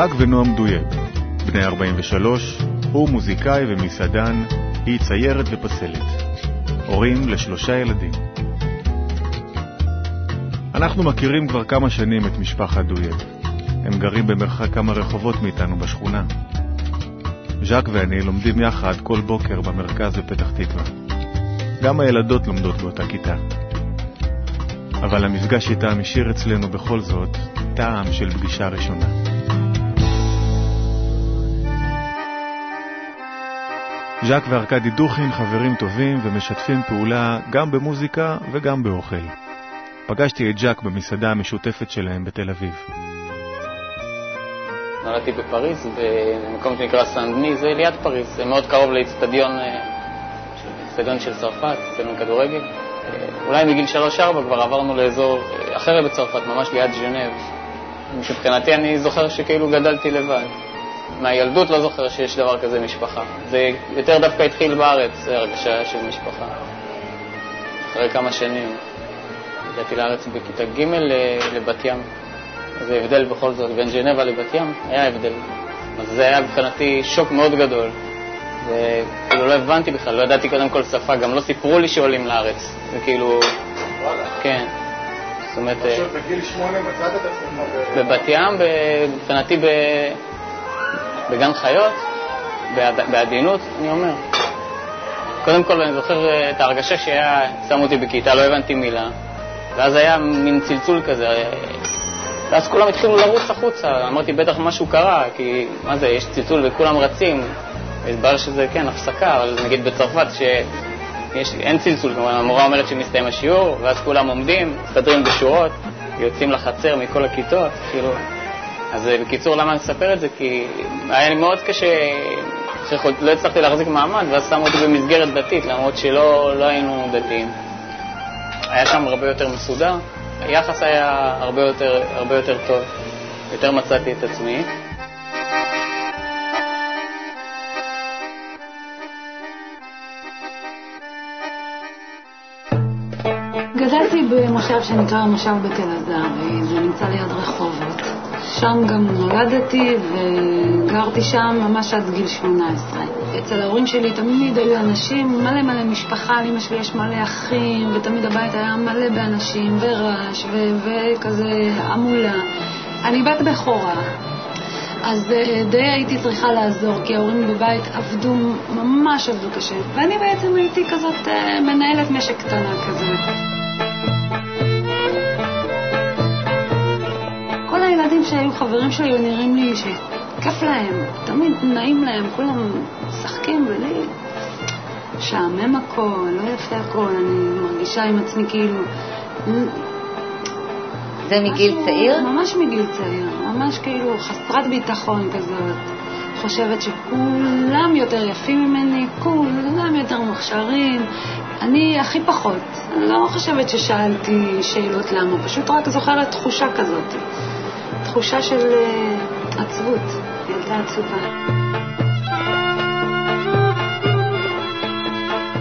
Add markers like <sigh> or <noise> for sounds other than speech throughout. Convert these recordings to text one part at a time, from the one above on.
ז'אק ונועם דויאב, בני 43, הוא מוזיקאי ומסעדן, היא ציירת ופסלת. הורים לשלושה ילדים. אנחנו מכירים כבר כמה שנים את משפחת דויאב. הם גרים במרחק כמה רחובות מאיתנו בשכונה. ז'אק ואני לומדים יחד כל בוקר במרכז בפתח תקווה. גם הילדות לומדות באותה כיתה. אבל המפגש איתם השאיר אצלנו בכל זאת טעם של פגישה ראשונה. ז'אק וארכדי דוכין חברים טובים ומשתפים פעולה גם במוזיקה וגם באוכל. פגשתי את ז'אק במסעדה המשותפת שלהם בתל אביב. נולדתי בפריז, במקום שנקרא סנדני, זה ליד פריז, זה מאוד קרוב לאצטדיון אצטדיון של צרפת, אצטדיון כדורגל. אולי מגיל 3-4 כבר עברנו לאזור אחר בצרפת, ממש ליד ז'נב. מבחינתי אני זוכר שכאילו גדלתי לבד. מהילדות לא זוכר שיש דבר כזה משפחה. זה יותר דווקא התחיל בארץ, הרגשה של משפחה. אחרי כמה שנים. הגעתי לארץ בכיתה ג' לבת ים. זה הבדל בכל זאת, בין ז'נבה לבת ים, היה הבדל. אז זה היה מבחינתי שוק מאוד גדול. וכאילו לא הבנתי בכלל, לא ידעתי קודם כל שפה, גם לא סיפרו לי שעולים לארץ. זה כאילו... כן. זאת אומרת... בגיל שמונה מצאת את עצמך בבת ים, מבחינתי בגן חיות, בעדינות, אני אומר. קודם כל אני זוכר את ההרגשה שהיה, שמו אותי בכיתה, לא הבנתי מילה, ואז היה מין צלצול כזה, ואז כולם התחילו לרוץ החוצה, אמרתי בטח משהו קרה, כי מה זה, יש צלצול וכולם רצים, והתברר שזה כן, הפסקה, אבל נגיד בצרפת שאין צלצול, כלומר המורה אומרת שמסתיים השיעור, ואז כולם עומדים, מסתדרים בשורות, יוצאים לחצר מכל הכיתות, כאילו... אז בקיצור, למה אני מספר את זה? כי היה לי מאוד קשה, לא הצלחתי להחזיק מעמד, ואז שמו אותי במסגרת דתית, למרות שלא לא היינו דתיים. היה שם הרבה יותר מסודר, היחס היה הרבה יותר, הרבה יותר טוב, יותר מצאתי את עצמי. גדלתי במושב שנקרא מושב בתל עזר, וזה נמצא ליד רחובות. שם גם נולדתי וגרתי שם ממש עד גיל 18. אצל ההורים שלי תמיד היו אנשים, מלא מלא משפחה, לאמא שלי יש מלא אחים, ותמיד הבית היה מלא באנשים, ורעש, וכזה המולה. אני בת בכורה, אז די הייתי צריכה לעזור, כי ההורים בבית עבדו, ממש עבדו קשה, ואני בעצם הייתי כזאת מנהלת משק קטנה כזאת. כל הילדים שהיו חברים שלי נראים לי שכיף להם, תמיד נעים להם, כולם משחקים, ולי משעמם הכל, לא יפה הכל, אני מרגישה עם עצמי כאילו... זה מגיל צעיר? ממש מגיל צעיר, ממש כאילו חסרת ביטחון כזאת. חושבת שכולם יותר יפים ממני, כולם יותר מוכשרים, אני הכי פחות. אני לא חושבת ששאלתי שאלות למה, פשוט רק זוכרת תחושה כזאת. תחושה של עצבות, ילדה עצובה.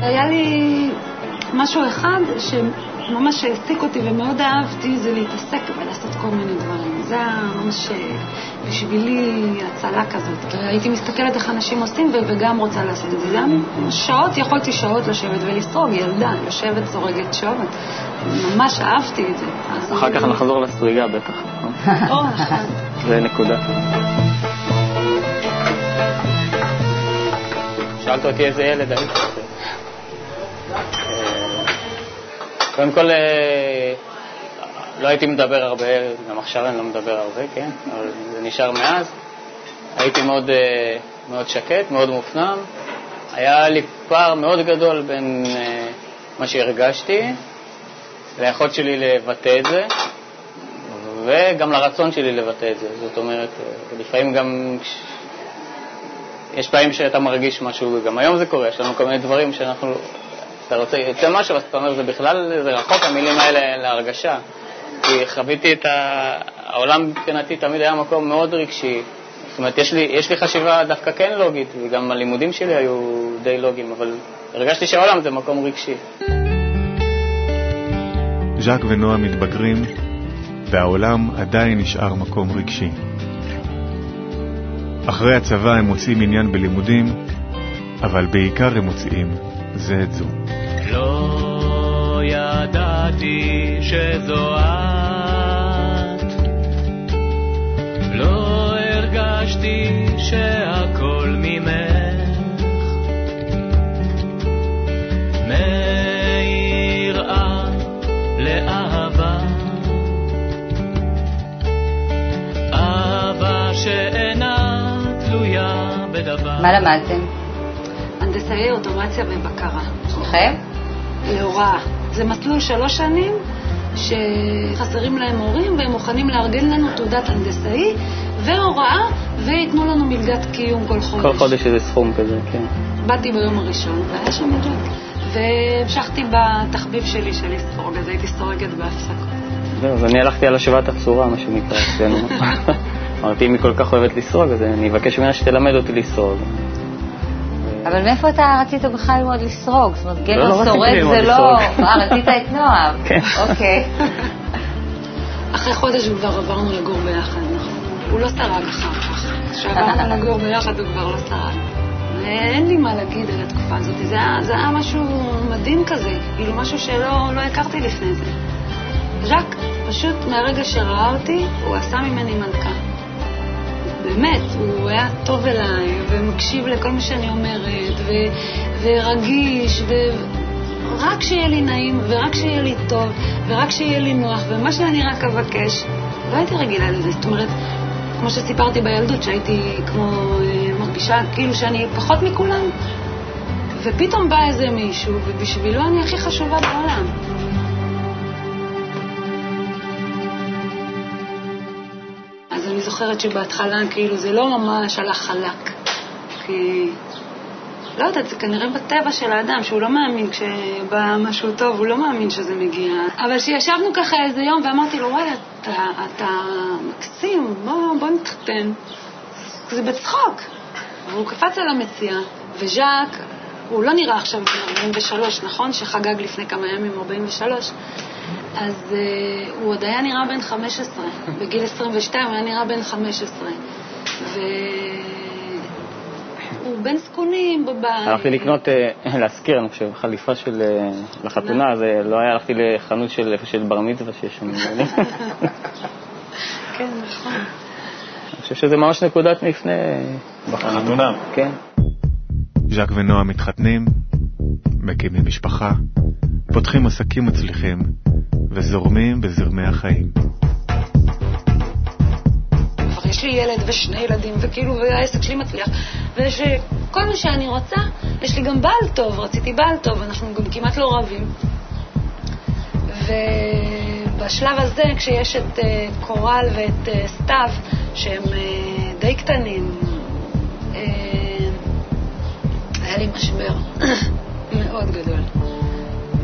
היה לי משהו אחד שממש העסיק אותי ומאוד אהבתי, זה להתעסק ולעשות כל מיני דברים. זה היה ממש בשבילי הצלה כזאת. הייתי מסתכלת איך אנשים עושים וגם רוצה לעשות את זה. גם שעות, יכולתי שעות לשבת ולסרוג, ילדה, יושבת, סורגת שעות. ממש אהבתי את זה. אחר כך נחזור לסריגה בטח. <laughs> זה נקודה. שאלת אותי איזה ילד הייתי. קודם כל, לא הייתי מדבר הרבה, גם עכשיו אני לא מדבר הרבה, כן, אבל זה נשאר מאז. הייתי מאוד, מאוד שקט, מאוד מופנם. היה לי פער מאוד גדול בין מה שהרגשתי ליכולת שלי לבטא את זה, וגם לרצון שלי לבטא את זה. זאת אומרת, לפעמים גם... יש פעמים שאתה מרגיש משהו, וגם היום זה קורה, יש לנו כל מיני דברים שאנחנו... אתה רוצה, יוצא משהו, אז אתה אומר, זה בכלל, זה רחוק המילים האלה להרגשה. כי חוויתי את ה... העולם מבחינתי תמיד היה מקום מאוד רגשי. זאת אומרת, יש לי, יש לי חשיבה דווקא כן לוגית, וגם הלימודים שלי היו די לוגיים, אבל הרגשתי שהעולם זה מקום רגשי. ז'אק ונועה מתבגרים, והעולם עדיין נשאר מקום רגשי. אחרי הצבא הם מוצאים עניין בלימודים, אבל בעיקר הם מוצאים זה את זו. לא ידעתי שזו את, לא הרגשתי שהכל ממך. בדבר. מה למדתם? הנדסאי אוטומציה ובקרה. שניכם? להוראה. זה מסלול שלוש שנים שחסרים להם מורים והם מוכנים לארגן לנו תעודת הנדסאי והוראה וייתנו לנו מלגת קיום כל חודש. כל חודש איזה סכום כזה, כן. באתי ביום הראשון והיה שם מלגת. והמשכתי בתחביב שלי של לסרוג, אז הייתי סורגת בהפסקות. זהו, אז אני הלכתי על השוואת הצורה, מה שנקרא אצלנו. <laughs> אמרתי, אם היא כל כך אוהבת לסרוג, אז אני אבקש ממנה שתלמד אותי לסרוג. אבל מאיפה אתה רצית בכלל ללמוד לסרוג? זאת אומרת, לא, גבר סורג זה לא... אה, רצית את נועם. <laughs> כן. אוקיי. אחרי חודש כבר עברנו לגור ביחד, נכון. הוא לא שרג אחר כך. כשעברנו לגור ביחד הוא כבר לא שרג. ואין לי מה להגיד על התקופה הזאת. זה היה, זה היה משהו מדהים כזה, כאילו משהו שלא לא הכרתי לפני זה. ז'אק, פשוט מהרגע שראה אותי, הוא עשה ממני מלכה. באמת, הוא היה טוב אליי, ומקשיב לכל מה שאני אומרת, ו, ורגיש, ו... רק שיהיה לי נעים, ורק שיהיה לי טוב, ורק שיהיה לי נוח, ומה שאני רק אבקש. לא הייתי רגילה לזה, זאת אומרת, כמו שסיפרתי בילדות, שהייתי כמו אה, מרגישה כאילו שאני פחות מכולם, ופתאום בא איזה מישהו, ובשבילו אני הכי חשובה בעולם. זוכרת שבהתחלה כאילו זה לא ממש הלך חלק, כי לא יודעת, זה כנראה בטבע של האדם, שהוא לא מאמין כשבא משהו טוב, הוא לא מאמין שזה מגיע. אבל כשישבנו ככה איזה יום ואמרתי לו, וואלה, אתה, אתה מקסים, בוא, בוא נתחתן. זה בצחוק. והוא קפץ על המציאה, וז'אק, הוא לא נראה עכשיו בן 43, נכון? שחגג לפני כמה ימים 43. אז uh, הוא עוד היה נראה בן 15. בגיל 22 הוא היה נראה בן 15. והוא בן זקונים בבית. הלכתי לקנות, אה, <laughs> להשכיר, אני חושב, חליפה של... אה, לחתונה, זה לא היה, הלכתי לחנות של איפה של בר מצווה שיש שם. אני <laughs> כן, נכון. חושב שזה ממש נקודת מפנה. בחתונה. כן. ז'אק ונועה מתחתנים, מקימים משפחה, פותחים עסקים מצליחים וזורמים בזרמי החיים. יש לי ילד ושני ילדים, וכאילו, והעסק שלי מצליח, ושכל מה שאני רוצה, יש לי גם בעל טוב, רציתי בעל טוב, אנחנו גם כמעט לא רבים. ובשלב הזה, כשיש את אה, קורל ואת אה, סתיו, שהם אה, די קטנים, אה, היה לי משבר <coughs> מאוד גדול.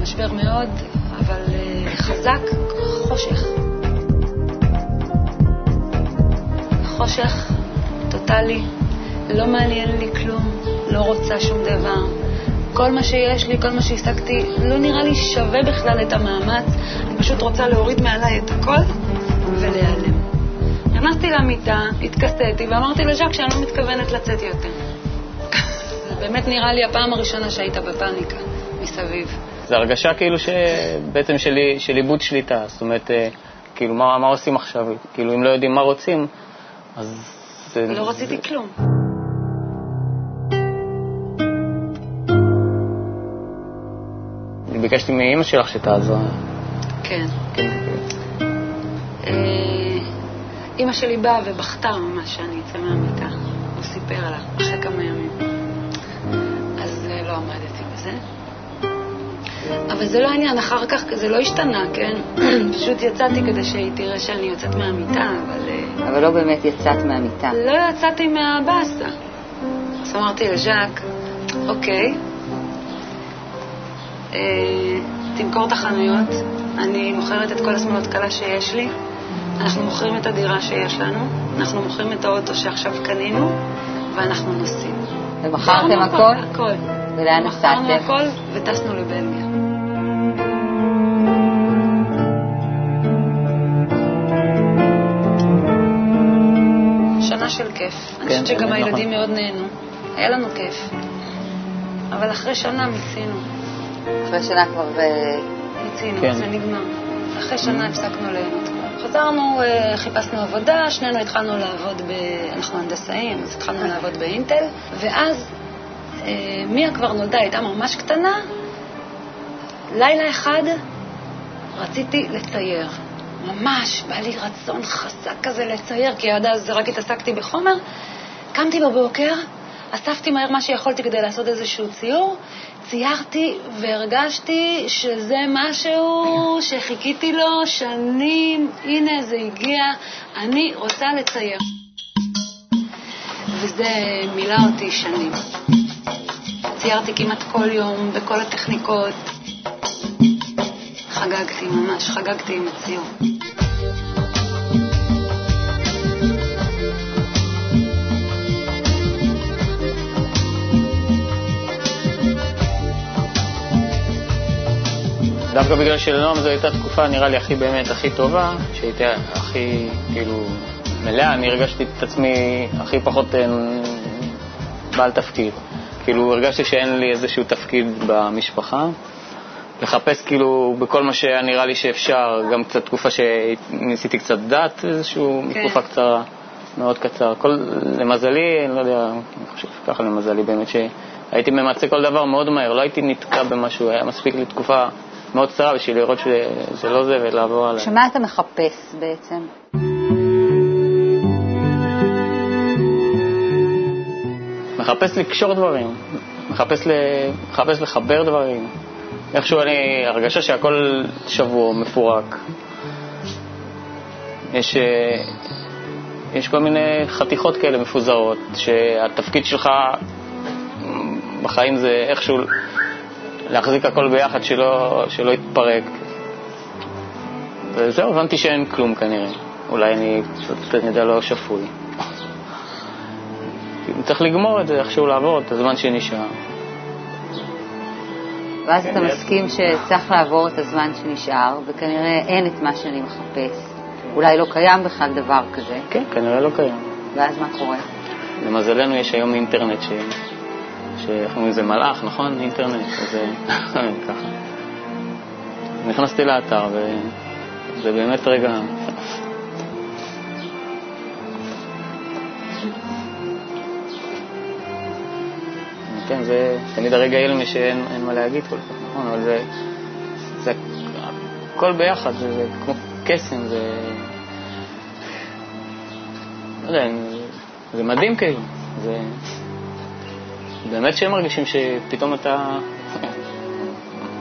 משבר מאוד, אבל אה, חזק, חושך. חושך טוטאלי, לא מעניין לי כלום, לא רוצה שום דבר. כל מה שיש לי, כל מה שהשגתי, לא נראה לי שווה בכלל את המאמץ. אני פשוט רוצה להוריד מעליי את הכל ולהיעלם. נכנסתי למיטה, התכסיתי ואמרתי לז'אק שאני לא מתכוונת לצאת יותר. <laughs> באמת נראה לי הפעם הראשונה שהיית בפאניקה מסביב. זו הרגשה כאילו שבעצם של, של איבוד שליטה. זאת אומרת, אה, כאילו, מה, מה עושים עכשיו? כאילו, אם לא יודעים מה רוצים, אז... זה, לא רציתי כלום. אני ביקשתי מאימא שלך שתעזור. כן. כן. אה, אימא שלי באה ובכתה ממש שאני אצא מהמיטה. הוא סיפר לה אחרי כמה ימים. אז אה, לא עמדתי בזה. אבל זה לא העניין, אחר כך זה לא השתנה, כן? <clears throat> פשוט יצאתי כדי שהיא תראה שאני יוצאת מהמיטה, אבל אה, אבל לא באמת יצאת מהמיטה. לא יצאתי מהבאסה. אז אמרתי לז'אק, אוקיי, אה, תמכור את החנויות, אני מוכרת את כל השמאלות קלה שיש לי, אנחנו מוכרים את הדירה שיש לנו, אנחנו מוכרים את האוטו שעכשיו קנינו, ואנחנו נוסעים. ומכרתם מכרנו הכל? הכל. ולאן מכרנו נסעתם? הכל וטסנו לבלגיה. כיף. כיף. אני כן, חושבת שגם נכון. הילדים מאוד נהנו. היה לנו כיף. אבל אחרי שנה מיצינו. אחרי שנה כבר... אה, מיצינו, כן. זה נגמר. אחרי שנה הפסקנו ליהנות. חזרנו, אה, חיפשנו עבודה, שנינו התחלנו לעבוד ב... אנחנו הנדסאים, אז התחלנו לעבוד באינטל, ואז אה, מיה כבר נולדה, הייתה ממש קטנה. לילה אחד רציתי לצייר. ממש, בא לי רצון חזק כזה לצייר, כי עד אז רק התעסקתי בחומר. קמתי בבוקר, אספתי מהר מה שיכולתי כדי לעשות איזשהו ציור, ציירתי והרגשתי שזה משהו שחיכיתי לו שנים, הנה זה הגיע, אני רוצה לצייר. וזה מילא אותי שנים. ציירתי כמעט כל יום, בכל הטכניקות. חגגתי ממש, חגגתי עם הציור. דווקא בגלל שלנועם זו הייתה תקופה נראה לי הכי באמת הכי טובה, שהייתה הכי כאילו מלאה, אני הרגשתי את עצמי הכי פחות אה, בעל תפקיד. כאילו הרגשתי שאין לי איזשהו תפקיד במשפחה. לחפש כאילו בכל מה שהיה נראה לי שאפשר, גם קצת תקופה שניסיתי קצת דת, איזשהו כן. תקופה קצרה, מאוד קצר. כל, למזלי, אני לא יודע, אני חושב ככה למזלי באמת, שהייתי ממצה כל דבר מאוד מהר, לא הייתי נתקע במשהו, היה מספיק לי תקופה מאוד קצרה בשביל לראות שזה לא זה ולעבור עליי. שמה אתה מחפש בעצם? מחפש לקשור דברים, מחפש, ל... מחפש לחבר דברים. איכשהו אני, הרגשה שהכל שבור, מפורק. יש, אה, יש כל מיני חתיכות כאלה מפוזרות, שהתפקיד שלך בחיים זה איכשהו להחזיק הכל ביחד, שלא, שלא יתפרק. וזהו, הבנתי שאין כלום כנראה. אולי אני פשוט, אני יודע, לא שפוי. צריך לגמור את זה, איכשהו לעבור את הזמן שנשאר. ואז כן, אתה יש. מסכים שצריך לעבור את הזמן שנשאר, וכנראה אין את מה שאני מחפש. אולי לא קיים בכלל דבר כזה, כן, כנראה לא קיים. ואז מה קורה? למזלנו יש היום אינטרנט ש... שאיך אומרים לזה מלאך, נכון? אינטרנט, אז אה, <laughs> ככה. נכנסתי לאתר וזה באמת רגע... כן, זה תמיד הרגעים האלה שאין אין מה להגיד כל כך, נכון? אבל זה... זה הכל ביחד, זה, זה כמו קסם, זה... לא יודע, זה מדהים כאילו. זה... באמת שהם מרגישים שפתאום אתה...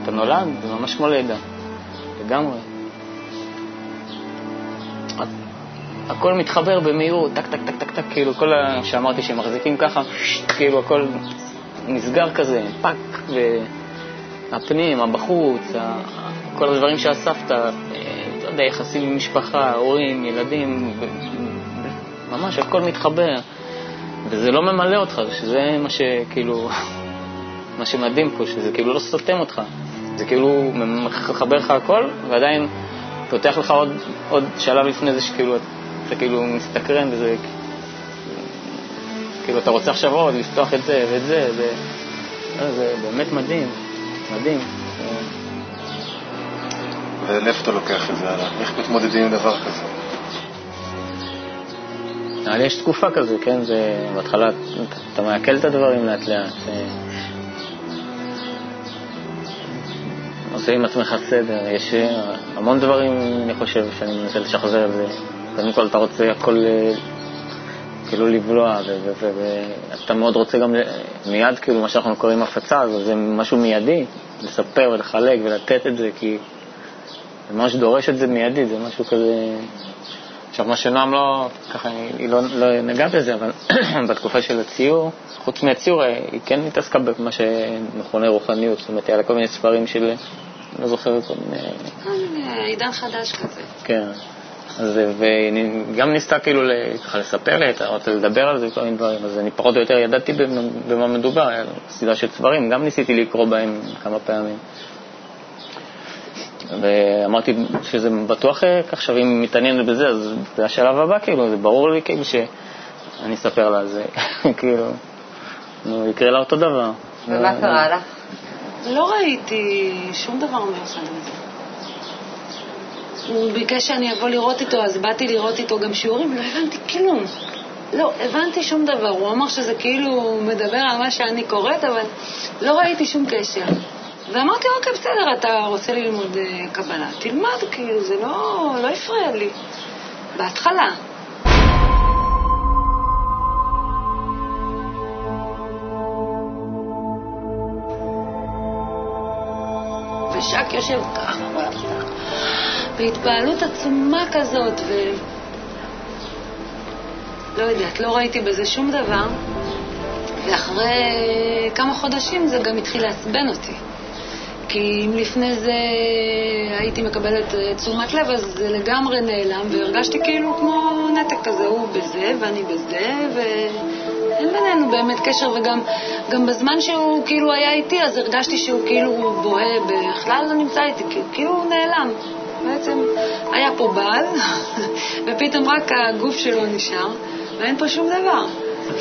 אתה נולד, זה ממש כמו לידה. לגמרי. הכל מתחבר במהירות, טק, טק, טק, טק, טק, כאילו כל ה... שאמרתי שהם מחזיקים ככה, כאילו הכל נסגר כזה, פאק, והפנים, הבחוץ. כל הדברים שאספת, אה, לא יודע, יחסים עם משפחה, הורים, ילדים. ממש הכל מתחבר, וזה לא ממלא אותך, שזה מה שכאילו, <laughs> מה שמדהים פה, שזה כאילו לא סותם אותך, זה כאילו מחבר לך הכל, ועדיין פותח לך עוד, עוד שלב לפני זה שכאילו אתה כאילו מסתקרן וזה כאילו אתה רוצה עכשיו עוד לפתוח את זה ואת זה, זה, לא, זה באמת מדהים, מדהים. ולאיפה אתה לוקח את זה הלאה? איך מתמודדים עם דבר כזה? אבל יש תקופה כזו, כן? זה בהתחלה אתה- מעכל את הדברים לאט לאט. אה, עושה עם עצמך סדר. יש אה, המון דברים, אני חושב, שאני מנסה לשחזר את זה. קודם כל אתה רוצה הכל אה, כאילו לבלוע, ואתה מאוד רוצה גם מיד, כאילו, מה שאנחנו קוראים הפצה, זה משהו מיידי, לספר ולחלק ולתת את זה, כי זה ממש דורש את זה מיידי, זה משהו כזה... עכשיו, מה שנועם לא, ככה, היא לא, לא נגעה בזה, אבל <clears throat> בתקופה של הציור, חוץ מהציור, היא כן התעסקה במה שמכונה רוחניות, זאת אומרת, היה לה כל מיני ספרים של, לא זוכר, כל מיני, אה, עידן חדש כזה. כן. אז, והיא גם ניסתה כאילו ככה לספר לי, או לדבר על זה, כל מיני דברים, אז אני פחות או יותר ידעתי במה, במה מדובר, היה סדרה של ספרים, גם ניסיתי לקרוא בהם כמה פעמים. ואמרתי שזה בטוח אה, עכשיו אם היא מתעניינת בזה, אז זה השלב הבא, כאילו, זה ברור לי כאילו ש... אני אספר לה על זה, <laughs> כאילו, נו, יקרה לה אותו דבר. ומה קרה לך? לא ראיתי שום דבר מיוחד מזה. הוא ביקש שאני אבוא לראות איתו, אז באתי לראות איתו גם שיעורים, לא הבנתי כלום. לא, הבנתי שום דבר. הוא אמר שזה כאילו מדבר על מה שאני קוראת, אבל לא ראיתי שום קשר. ואמרתי, אוקיי, בסדר, אתה רוצה ללמוד אה, קבלה, תלמד, כאילו, זה לא, לא הפריע לי. בהתחלה. ושק יושב ככה בהתפעלות עצומה כזאת, ו... לא יודעת, לא ראיתי בזה שום דבר, ואחרי כמה חודשים זה גם התחיל לעצבן אותי. כי אם לפני זה הייתי מקבלת אה, תשומת לב, אז זה לגמרי נעלם, והרגשתי כאילו כמו נתק כזה, הוא בזה ואני בזה, ואין בינינו באמת קשר, וגם גם בזמן שהוא כאילו היה איתי, אז הרגשתי שהוא כאילו בוהה, בכלל לא נמצא איתי, כאילו, הוא נעלם. בעצם היה פה בעל, ופתאום רק הגוף שלו נשאר, ואין פה שום דבר.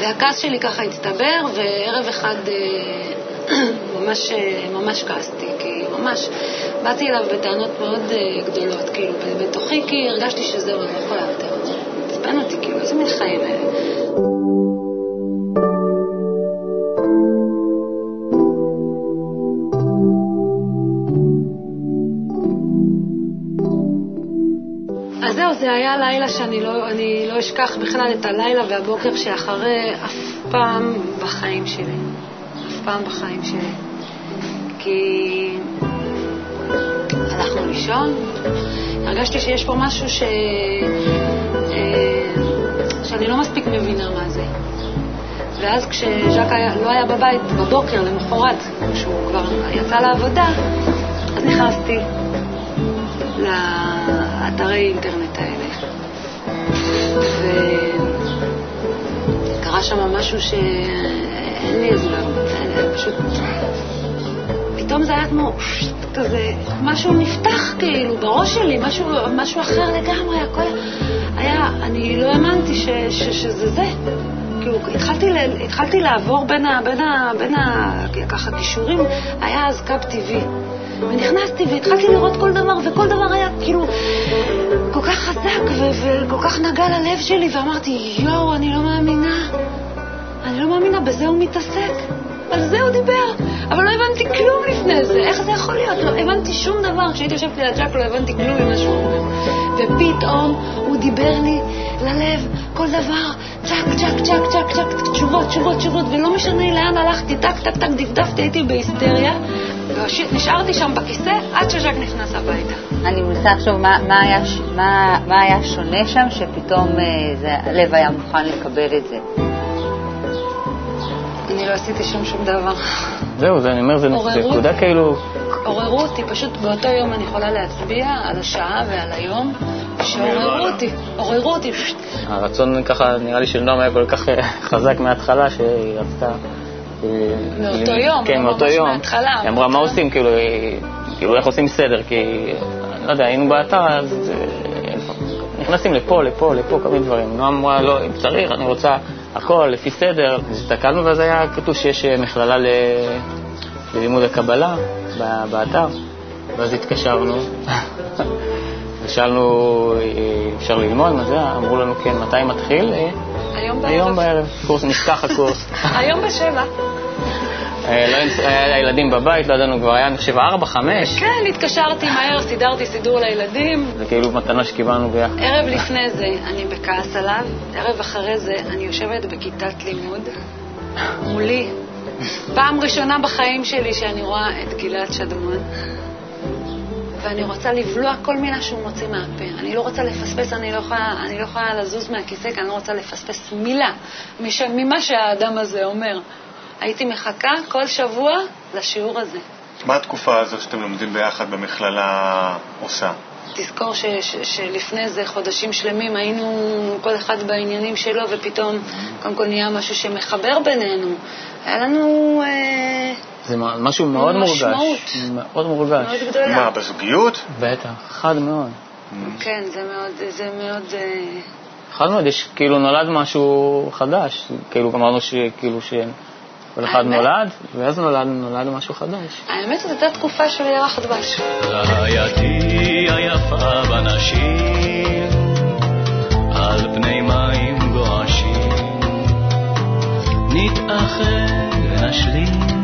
והכעס שלי ככה הצטבר, וערב אחד אה, <clears throat> ממש, אה, ממש כעסתי, כי ממש באתי אליו בטענות מאוד אה, גדולות, כאילו, בתוכי, כי הרגשתי שזהו, אני לא יכולה יותר. עצבן אותי, כאילו, איזה מין חיים אלה. זה היה לילה שאני לא, אני לא אשכח בכלל את הלילה והבוקר שאחרי אף פעם בחיים שלי. אף פעם בחיים שלי. כי הלכנו לישון, הרגשתי שיש פה משהו ש... אה, שאני לא מספיק מבינה מה זה. ואז כשז'אק היה, לא היה בבית בבוקר, למחרת, כשהוא כבר יצא לעבודה, אז נכנסתי לאתרי אינטרנט. וקרה שם משהו שאין לי הסבר, פשוט... פתאום זה היה כמו כזה, משהו נפתח כאילו בראש שלי, משהו, משהו אחר לגמרי, הכל היה, אני לא האמנתי ש, ש, שזה זה. כאילו, התחלתי, ל, התחלתי לעבור בין ה... בין ה... בין ה... ככה כישורים, היה אז קו טבעי. ונכנסתי והתחלתי לראות כל דבר, וכל דבר היה כאילו כל כך חזק וכל כך נגע ללב שלי, ואמרתי, יואו, אני לא מאמינה. אני לא מאמינה, בזה הוא מתעסק. על זה הוא דיבר. אבל לא הבנתי כלום לפני זה. איך זה יכול להיות? לא הבנתי שום דבר. כשהייתי יושבת ליד ג'ק לא הבנתי כלום ממה שהוא אומר. ופתאום הוא דיבר לי ללב כל דבר, צ'ק, צ'ק, צ'ק, צ'ק, צ'ק, תשובות, תשובות, תשובות, ולא משנה לאן הלכתי, טק, טק, טק, דפדפתי, הייתי בהיסטריה. נשארתי שם בכיסא עד שז'ק נכנס הביתה. אני מנסה לחשוב מה, מה, היה, מה, מה היה שונה שם, שפתאום אה, זה, הלב היה מוכן לקבל את זה. אני לא עשיתי שום שום דבר. זהו, זה, אני אומר, זה. נקודה כאילו... עוררו אותי, פשוט באותו יום אני יכולה להצביע על השעה ועל היום שעוררו אותי, עוררו אותי. הרצון ככה, נראה לי של נועם היה כל כך אה, חזק מההתחלה, שהיא רצתה... אה, מאותו ל- יום, כן, מאותו יום. מההתחלה, היא אמרה, מה. עושים? כאילו, היא- כאילו, איך עושים סדר? כי, לא יודע, היינו באתר, אז אה, נכנסים לפה, לפה, לפה, כל מיני דברים. נועם אמרה, לא, אם צריך, אני רוצה הכל לפי סדר. הסתכלנו, ואז היה כתוב שיש אה, מכללה ללימוד הקבלה באתר. ואז התקשרנו, <laughs> ושאלנו, אה, אפשר ללמוד? אמרו לנו, כן, מתי מתחיל? אה, היום היום בערב. בערב, קורס, נפתח הקורס. <laughs> היום בשבע. אה, לא היה- היה ילדים בבית, לא ידענו, כבר היה, אני חושב, ארבע, חמש. כן, התקשרתי מהר, סידרתי סידור לילדים. זה כאילו מתנה שקיבלנו ביחד. ערב לפני זה אני בכעס עליו, ערב אחרי זה אני יושבת בכיתת לימוד. מולי, פעם ראשונה בחיים שלי שאני רואה את גלעד שדמון, ואני רוצה לבלוע כל מילה שהוא מוציא מהפה. אני לא רוצה לפספס, אני לא יכולה, אני לא יכולה לזוז מהכיסא, כי אני לא רוצה לפספס מילה מש, ממה שהאדם הזה אומר. הייתי מחכה כל שבוע לשיעור הזה. מה התקופה הזאת שאתם לומדים ביחד במכללה עושה? תזכור ש, ש, שלפני זה חודשים שלמים היינו כל אחד בעניינים שלו, ופתאום קודם כל נהיה משהו שמחבר בינינו. היה לנו אה, זה משהו מאוד מורגש. משמעות. מאוד מורגש. מאוד גדולה. מה, בזוגיות? בטח, חד מאוד. כן, זה מאוד, זה מאוד, אה, חד מאוד, יש כאילו נולד משהו חדש, כאילו אמרנו שכאילו שכל אחד האמת? נולד, ואז נולד, נולד משהו חדש. האמת שזו הייתה תקופה של ירח דבש. רעייתי היפה בנשים, על פני מים גועשים, נתאחד ונשלים,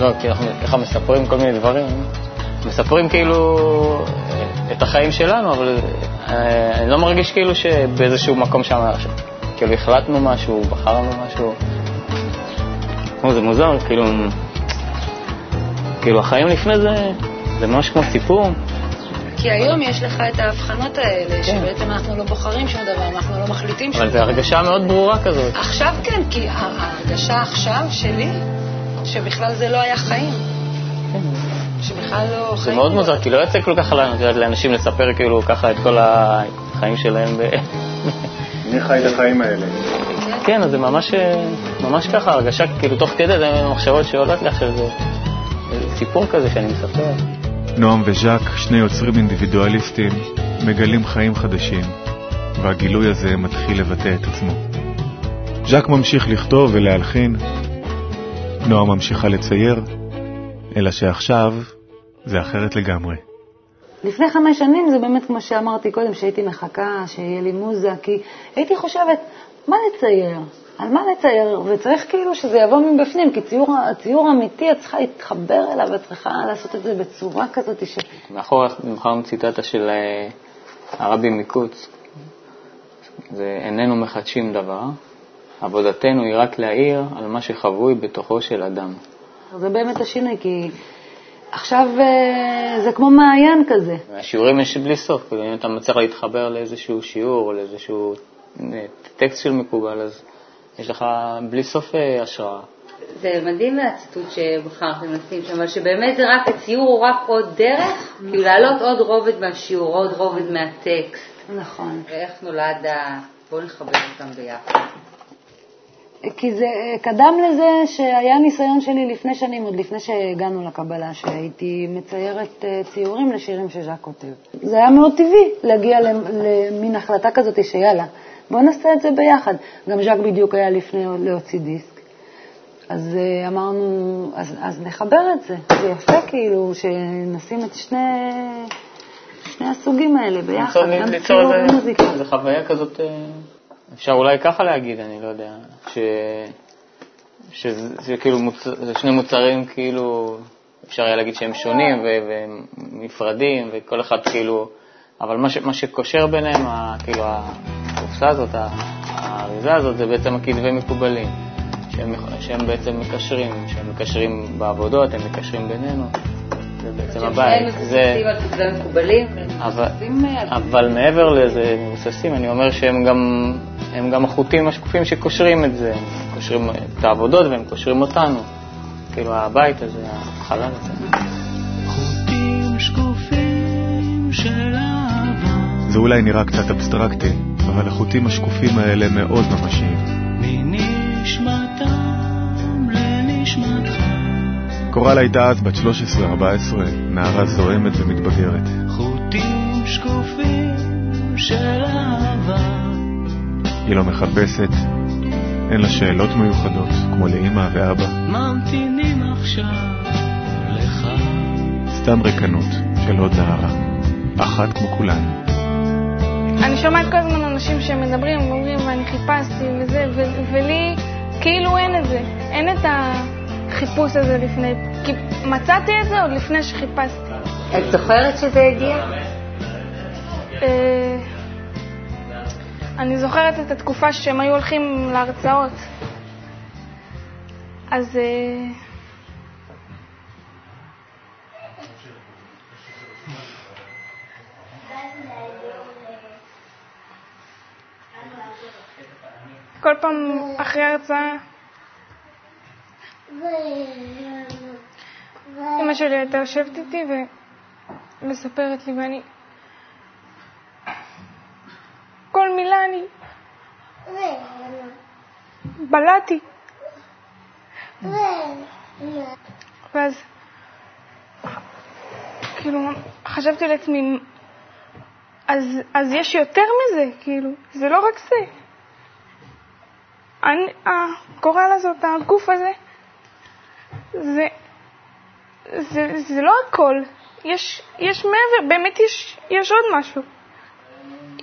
לא, כי אנחנו ככה מספרים כל מיני דברים, מספרים כאילו אה, את החיים שלנו, אבל אה, אני לא מרגיש כאילו שבאיזשהו מקום שם, כאילו החלטנו משהו, בחרנו משהו. כמו זה מוזר, כאילו, כאילו החיים לפני זה, זה ממש כמו סיפור. כי היום יש לך את ההבחנות האלה, כן. שבעצם אנחנו לא בוחרים שום דבר, אנחנו לא מחליטים שום אבל זו דבר. הרגשה מאוד ברורה כזאת. עכשיו כן, כי ההרגשה עכשיו שלי, שבכלל זה לא היה חיים. שבכלל לא זה חיים. מאוד מוזר, כי לא יוצא כל כך לאנשים לספר כאילו ככה את כל החיים שלהם. מי חי את החיים האלה? כן, אז זה ממש, ממש ככה, הרגשה, כאילו תוך כדי זה מחשבות שעולות לי עכשיו, זה זה סיפור כזה שאני מספר. נועם וז'אק, שני יוצרים אינדיבידואליסטים, מגלים חיים חדשים, והגילוי הזה מתחיל לבטא את עצמו. ז'אק ממשיך לכתוב ולהלחין, נועם ממשיכה לצייר, אלא שעכשיו זה אחרת לגמרי. לפני חמש שנים זה באמת כמו שאמרתי קודם, שהייתי מחכה שיהיה לי מוזה, כי הייתי חושבת, מה לצייר? על מה לצייר? וצריך כאילו שזה יבוא מבפנים, כי ציור, ציור אמיתי, את צריכה להתחבר אליו, את צריכה לעשות את זה בצורה כזאת ש... מאחור בחרנו ציטטה של אה, הרבי מקוץ, זה איננו מחדשים דבר, עבודתנו היא רק להעיר על מה שחבוי בתוכו של אדם. זה באמת השינוי, כי עכשיו אה, זה כמו מעיין כזה. והשיעורים יש בלי סוף, כאילו אם אתה מצליח להתחבר לאיזשהו שיעור או לאיזשהו אה, טקסט של מקובל, אז יש לך בלי סוף אה, השראה. זה מדהים הציטוט שבחרתם לשים שם, אבל שבאמת זה רק, הציור הוא רק עוד דרך, כאילו להעלות עוד רובד מהשיעור, עוד רובד מהטקסט. נכון. ואיך נולד ה... בואו נחבר אותם ביחד. כי זה קדם לזה שהיה ניסיון שלי לפני שנים, עוד לפני שהגענו לקבלה, שהייתי מציירת אה, ציורים לשירים שז'אק כותב. זה היה מאוד טבעי להגיע למ- למין החלטה כזאת שיאללה, בואו נעשה את זה ביחד. גם ז'אק בדיוק היה לפני להוציא דיסק. אז אה, אמרנו, אז, אז נחבר את זה. זה יפה כאילו שנשים את שני, שני הסוגים האלה ביחד, גם ציור ומוזיקה. איזה חוויה כזאת, אה, אפשר אולי ככה להגיד, אני לא יודע, ש... שזה זה כאילו מוצ... שני מוצרים כאילו, אפשר היה להגיד שהם שונים ו- ונפרדים וכל אחד כאילו, אבל מה, ש... מה שקושר ביניהם, ה... כאילו הקופסה הזאת, האריזה הזאת, זה בעצם הכתבי מקובלים, שהם, שהם בעצם מקשרים, שהם מקשרים בעבודות, הם מקשרים בינינו, זה בעצם הבית. זה... על כתבי מקובלים. אבל, מעבר לזה, מבוססים, אני אומר שהם גם, הם גם החוטים השקופים שקושרים את זה, הם קושרים את העבודות והם קושרים אותנו. כאילו הבית הזה, החלל הזה. חוטים שקופים של אהבה, זה אולי נראה קצת אבסטרקטי, אבל החוטים השקופים האלה מאוד ממשיים. מנשמתם קורל הייתה אז בת 13-14, נערה זועמת ומתבגרת. חוטים שקופים של אהבה, היא לא מחפשת, אין לה שאלות מיוחדות, כמו לאמא ואבא, ממתינים עכשיו לך. סתם ריקנות של עוד נערה, אחת כמו כולן. אני שומעת כל הזמן אנשים שמדברים ואומרים, ואני חיפשתי וזה, ו- ולי כאילו אין את זה. אין את החיפוש הזה לפני. כי מצאתי את זה עוד לפני שחיפשתי. את זוכרת שזה הגיע? אה, אני זוכרת את התקופה שהם היו הולכים להרצאות. אז... אה, כל פעם אחרי ההרצאה, אמא שלי הייתה יושבת איתי ומספרת לי, ואני... כל מילה אני... בלעתי. ואז, כאילו, חשבתי לעצמי, אז, אז יש יותר מזה, כאילו, זה לא רק זה. אני, הקורל הזאת, הגוף הזה, זה, זה, זה לא הכל. יש, יש מעבר, באמת יש, יש עוד משהו.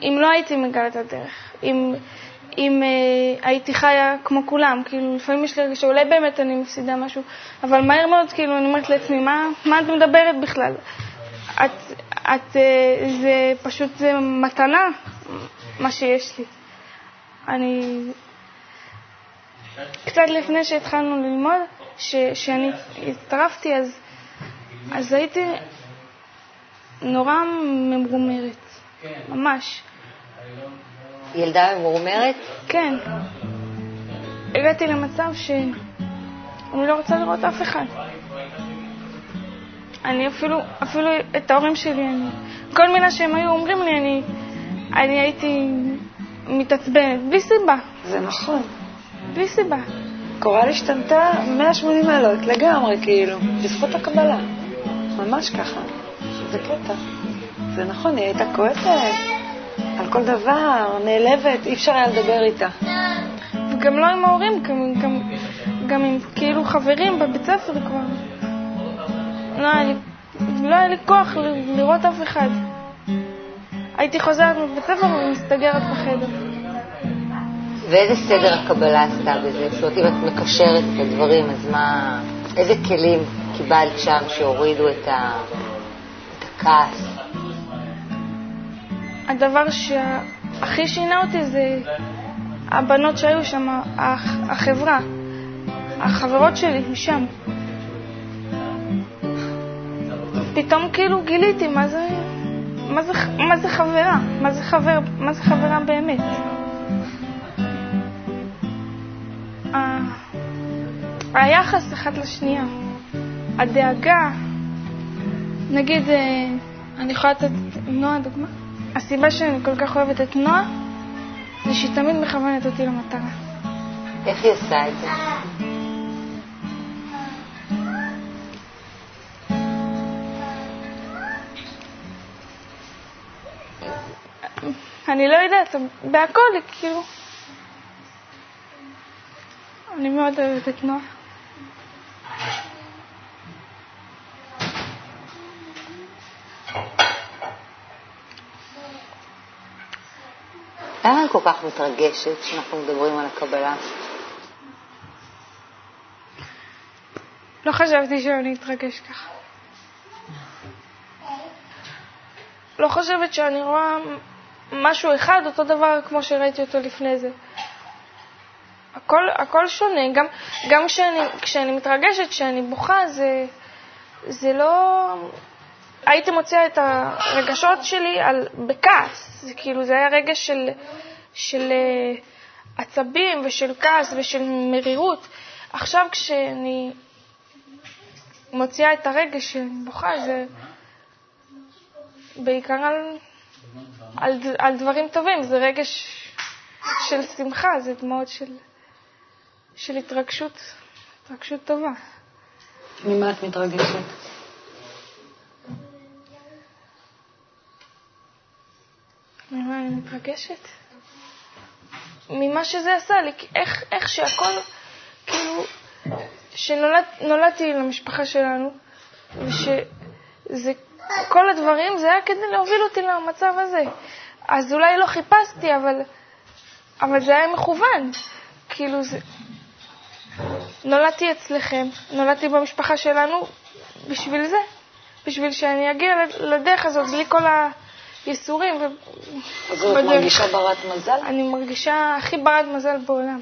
אם לא הייתי מגלה את הדרך, אם, אם אה, הייתי חיה כמו כולם, כאילו לפעמים יש לי רגע שאולי באמת אני מפסידה משהו, אבל מהר מאוד כאילו אני אומרת לעצמי, מה, מה את מדברת בכלל? את, את, אה, זה פשוט, זה מתנה, מה שיש לי. אני... קצת לפני שהתחלנו ללמוד, ש, שאני הצטרפתי, אז, אז הייתי נורא ממורמרת, ממש. ילדה ממורמרת? כן. הגעתי למצב שאני לא רוצה לראות אף אחד. אני אפילו, אפילו את ההורים שלי, אני, כל מילה שהם היו אומרים לי, אני, אני הייתי מתעצבנת, בלי סיבה. זה נכון. בלי סיבה. קורל השתנתה 180 מעלות, לגמרי, כאילו, בזכות הקבלה. ממש ככה. זה קטע. זה נכון, היא הייתה כועסת על כל דבר, נעלבת, אי אפשר היה לדבר איתה. וגם לא עם ההורים, גם, גם, גם עם כאילו חברים בבית ספר כבר. לא היה לי, לא היה לי כוח לראות אף אחד. הייתי חוזרת מבית ספר ומסתגרת בחדר. ואיזה סדר הקבלה עשתה בזה? זאת אומרת, אם את מקשרת את הדברים, אז מה... איזה כלים קיבלת שם שהורידו את, ה... את הכעס? הדבר שהכי שינה אותי זה הבנות שהיו שם, הח- החברה, החברות שלי משם. פתאום כאילו גיליתי מה זה, מה זה, מה זה חברה, מה זה, חבר, מה זה חברה באמת. היחס אחת לשנייה, הדאגה, נגיד, אה, אני יכולה לתת נועה דוגמה? הסיבה שאני כל כך אוהבת את נועה זה שהיא תמיד מכוונת אותי למטרה. איך היא עושה את זה? אני לא יודעת, בהכל, כאילו... אני מאוד אוהבת את נועה. למה את כל כך מתרגשת כשאנחנו מדברים על הקבלה? לא חשבתי שאני אתרגש ככה. לא חושבת שאני רואה משהו אחד, אותו דבר כמו שראיתי אותו לפני זה. הכל, הכל שונה, גם, גם כשאני, כשאני מתרגשת, כשאני בוכה, זה, זה לא... הייתי מוציאה את הרגשות שלי על, בכעס, זה כאילו, זה היה רגש של, של אה, עצבים ושל כעס ושל מרירות. עכשיו כשאני מוציאה את הרגש שאני בוכה, זה בעיקר על, על, על דברים טובים, זה רגש של שמחה, זה דמעות של, של התרגשות, התרגשות טובה. ממה את מתרגשת? ממה אני מתרגשת? ממה שזה עשה לי, איך, איך שהכל, כאילו, שנולדתי למשפחה שלנו, ושזה, כל הדברים זה היה כדי להוביל אותי למצב הזה. אז אולי לא חיפשתי, אבל, אבל זה היה מכוון. כאילו, זה... נולדתי אצלכם, נולדתי במשפחה שלנו בשביל זה, בשביל שאני אגיע לדרך הזאת בלי כל הייסורים. ו... אז את. מרגישה ברת מזל? אני מרגישה הכי ברת מזל בעולם.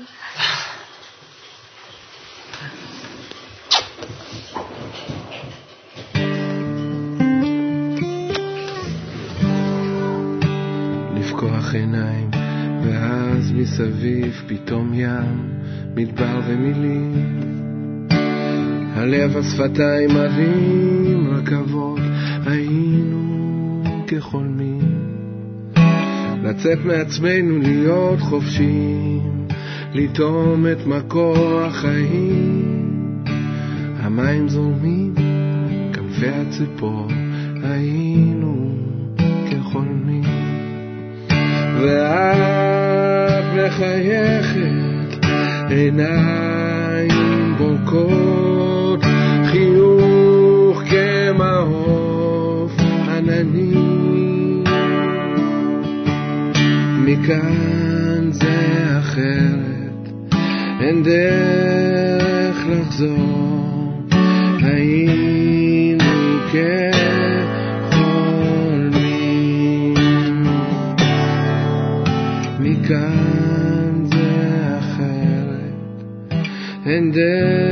לפקוח עיניים, ואז מסביב פתאום ים, מדבר ומילים. הלב, השפתיים, ערים, רכבות, היינו כחולמים. לצאת מעצמנו, להיות חופשיים, לטעום את מקור החיים. המים זורמים, כנפי הציפור, היינו כחולמים. ואת מחייכת, עיניים בורקות, מכאן זה אחרת, אין דרך לחזור, היינו כחולמים. מכאן זה אחרת, אין דרך